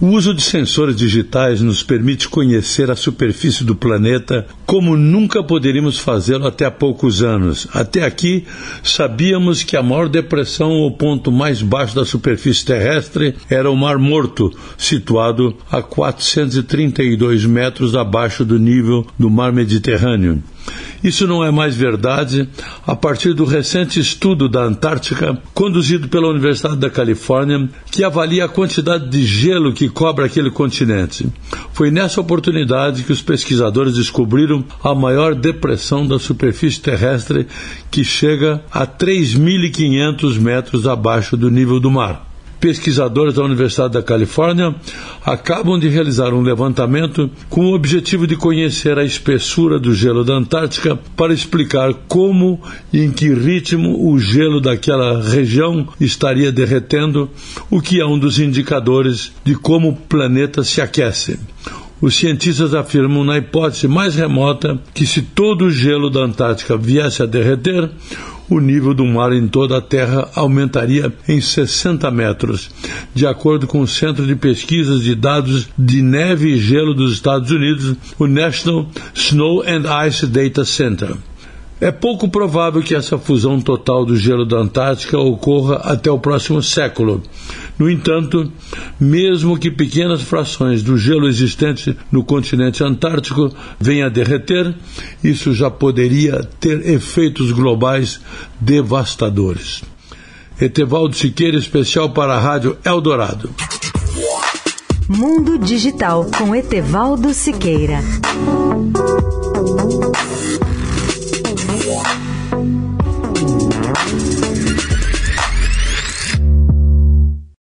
O uso de sensores digitais nos permite conhecer a superfície do planeta como nunca poderíamos fazê-lo até há poucos anos. Até aqui, sabíamos que a maior depressão ou ponto mais baixo da superfície terrestre era o Mar Morto, situado a 432 metros abaixo do nível do Mar Mediterrâneo. Isso não é mais verdade a partir do recente estudo da Antártica, conduzido pela Universidade da Califórnia, que avalia a quantidade de gelo que cobre aquele continente. Foi nessa oportunidade que os pesquisadores descobriram a maior depressão da superfície terrestre, que chega a 3.500 metros abaixo do nível do mar pesquisadores da Universidade da Califórnia acabam de realizar um levantamento com o objetivo de conhecer a espessura do gelo da Antártica para explicar como e em que ritmo o gelo daquela região estaria derretendo, o que é um dos indicadores de como o planeta se aquece. Os cientistas afirmam, na hipótese mais remota, que se todo o gelo da Antártica viesse a derreter, o nível do mar em toda a Terra aumentaria em 60 metros, de acordo com o Centro de Pesquisas de Dados de Neve e Gelo dos Estados Unidos, o National Snow and Ice Data Center. É pouco provável que essa fusão total do gelo da Antártica ocorra até o próximo século. No entanto, mesmo que pequenas frações do gelo existente no continente antártico venham a derreter, isso já poderia ter efeitos globais devastadores. Etevaldo Siqueira, especial para a Rádio Eldorado. Mundo Digital com Etevaldo Siqueira.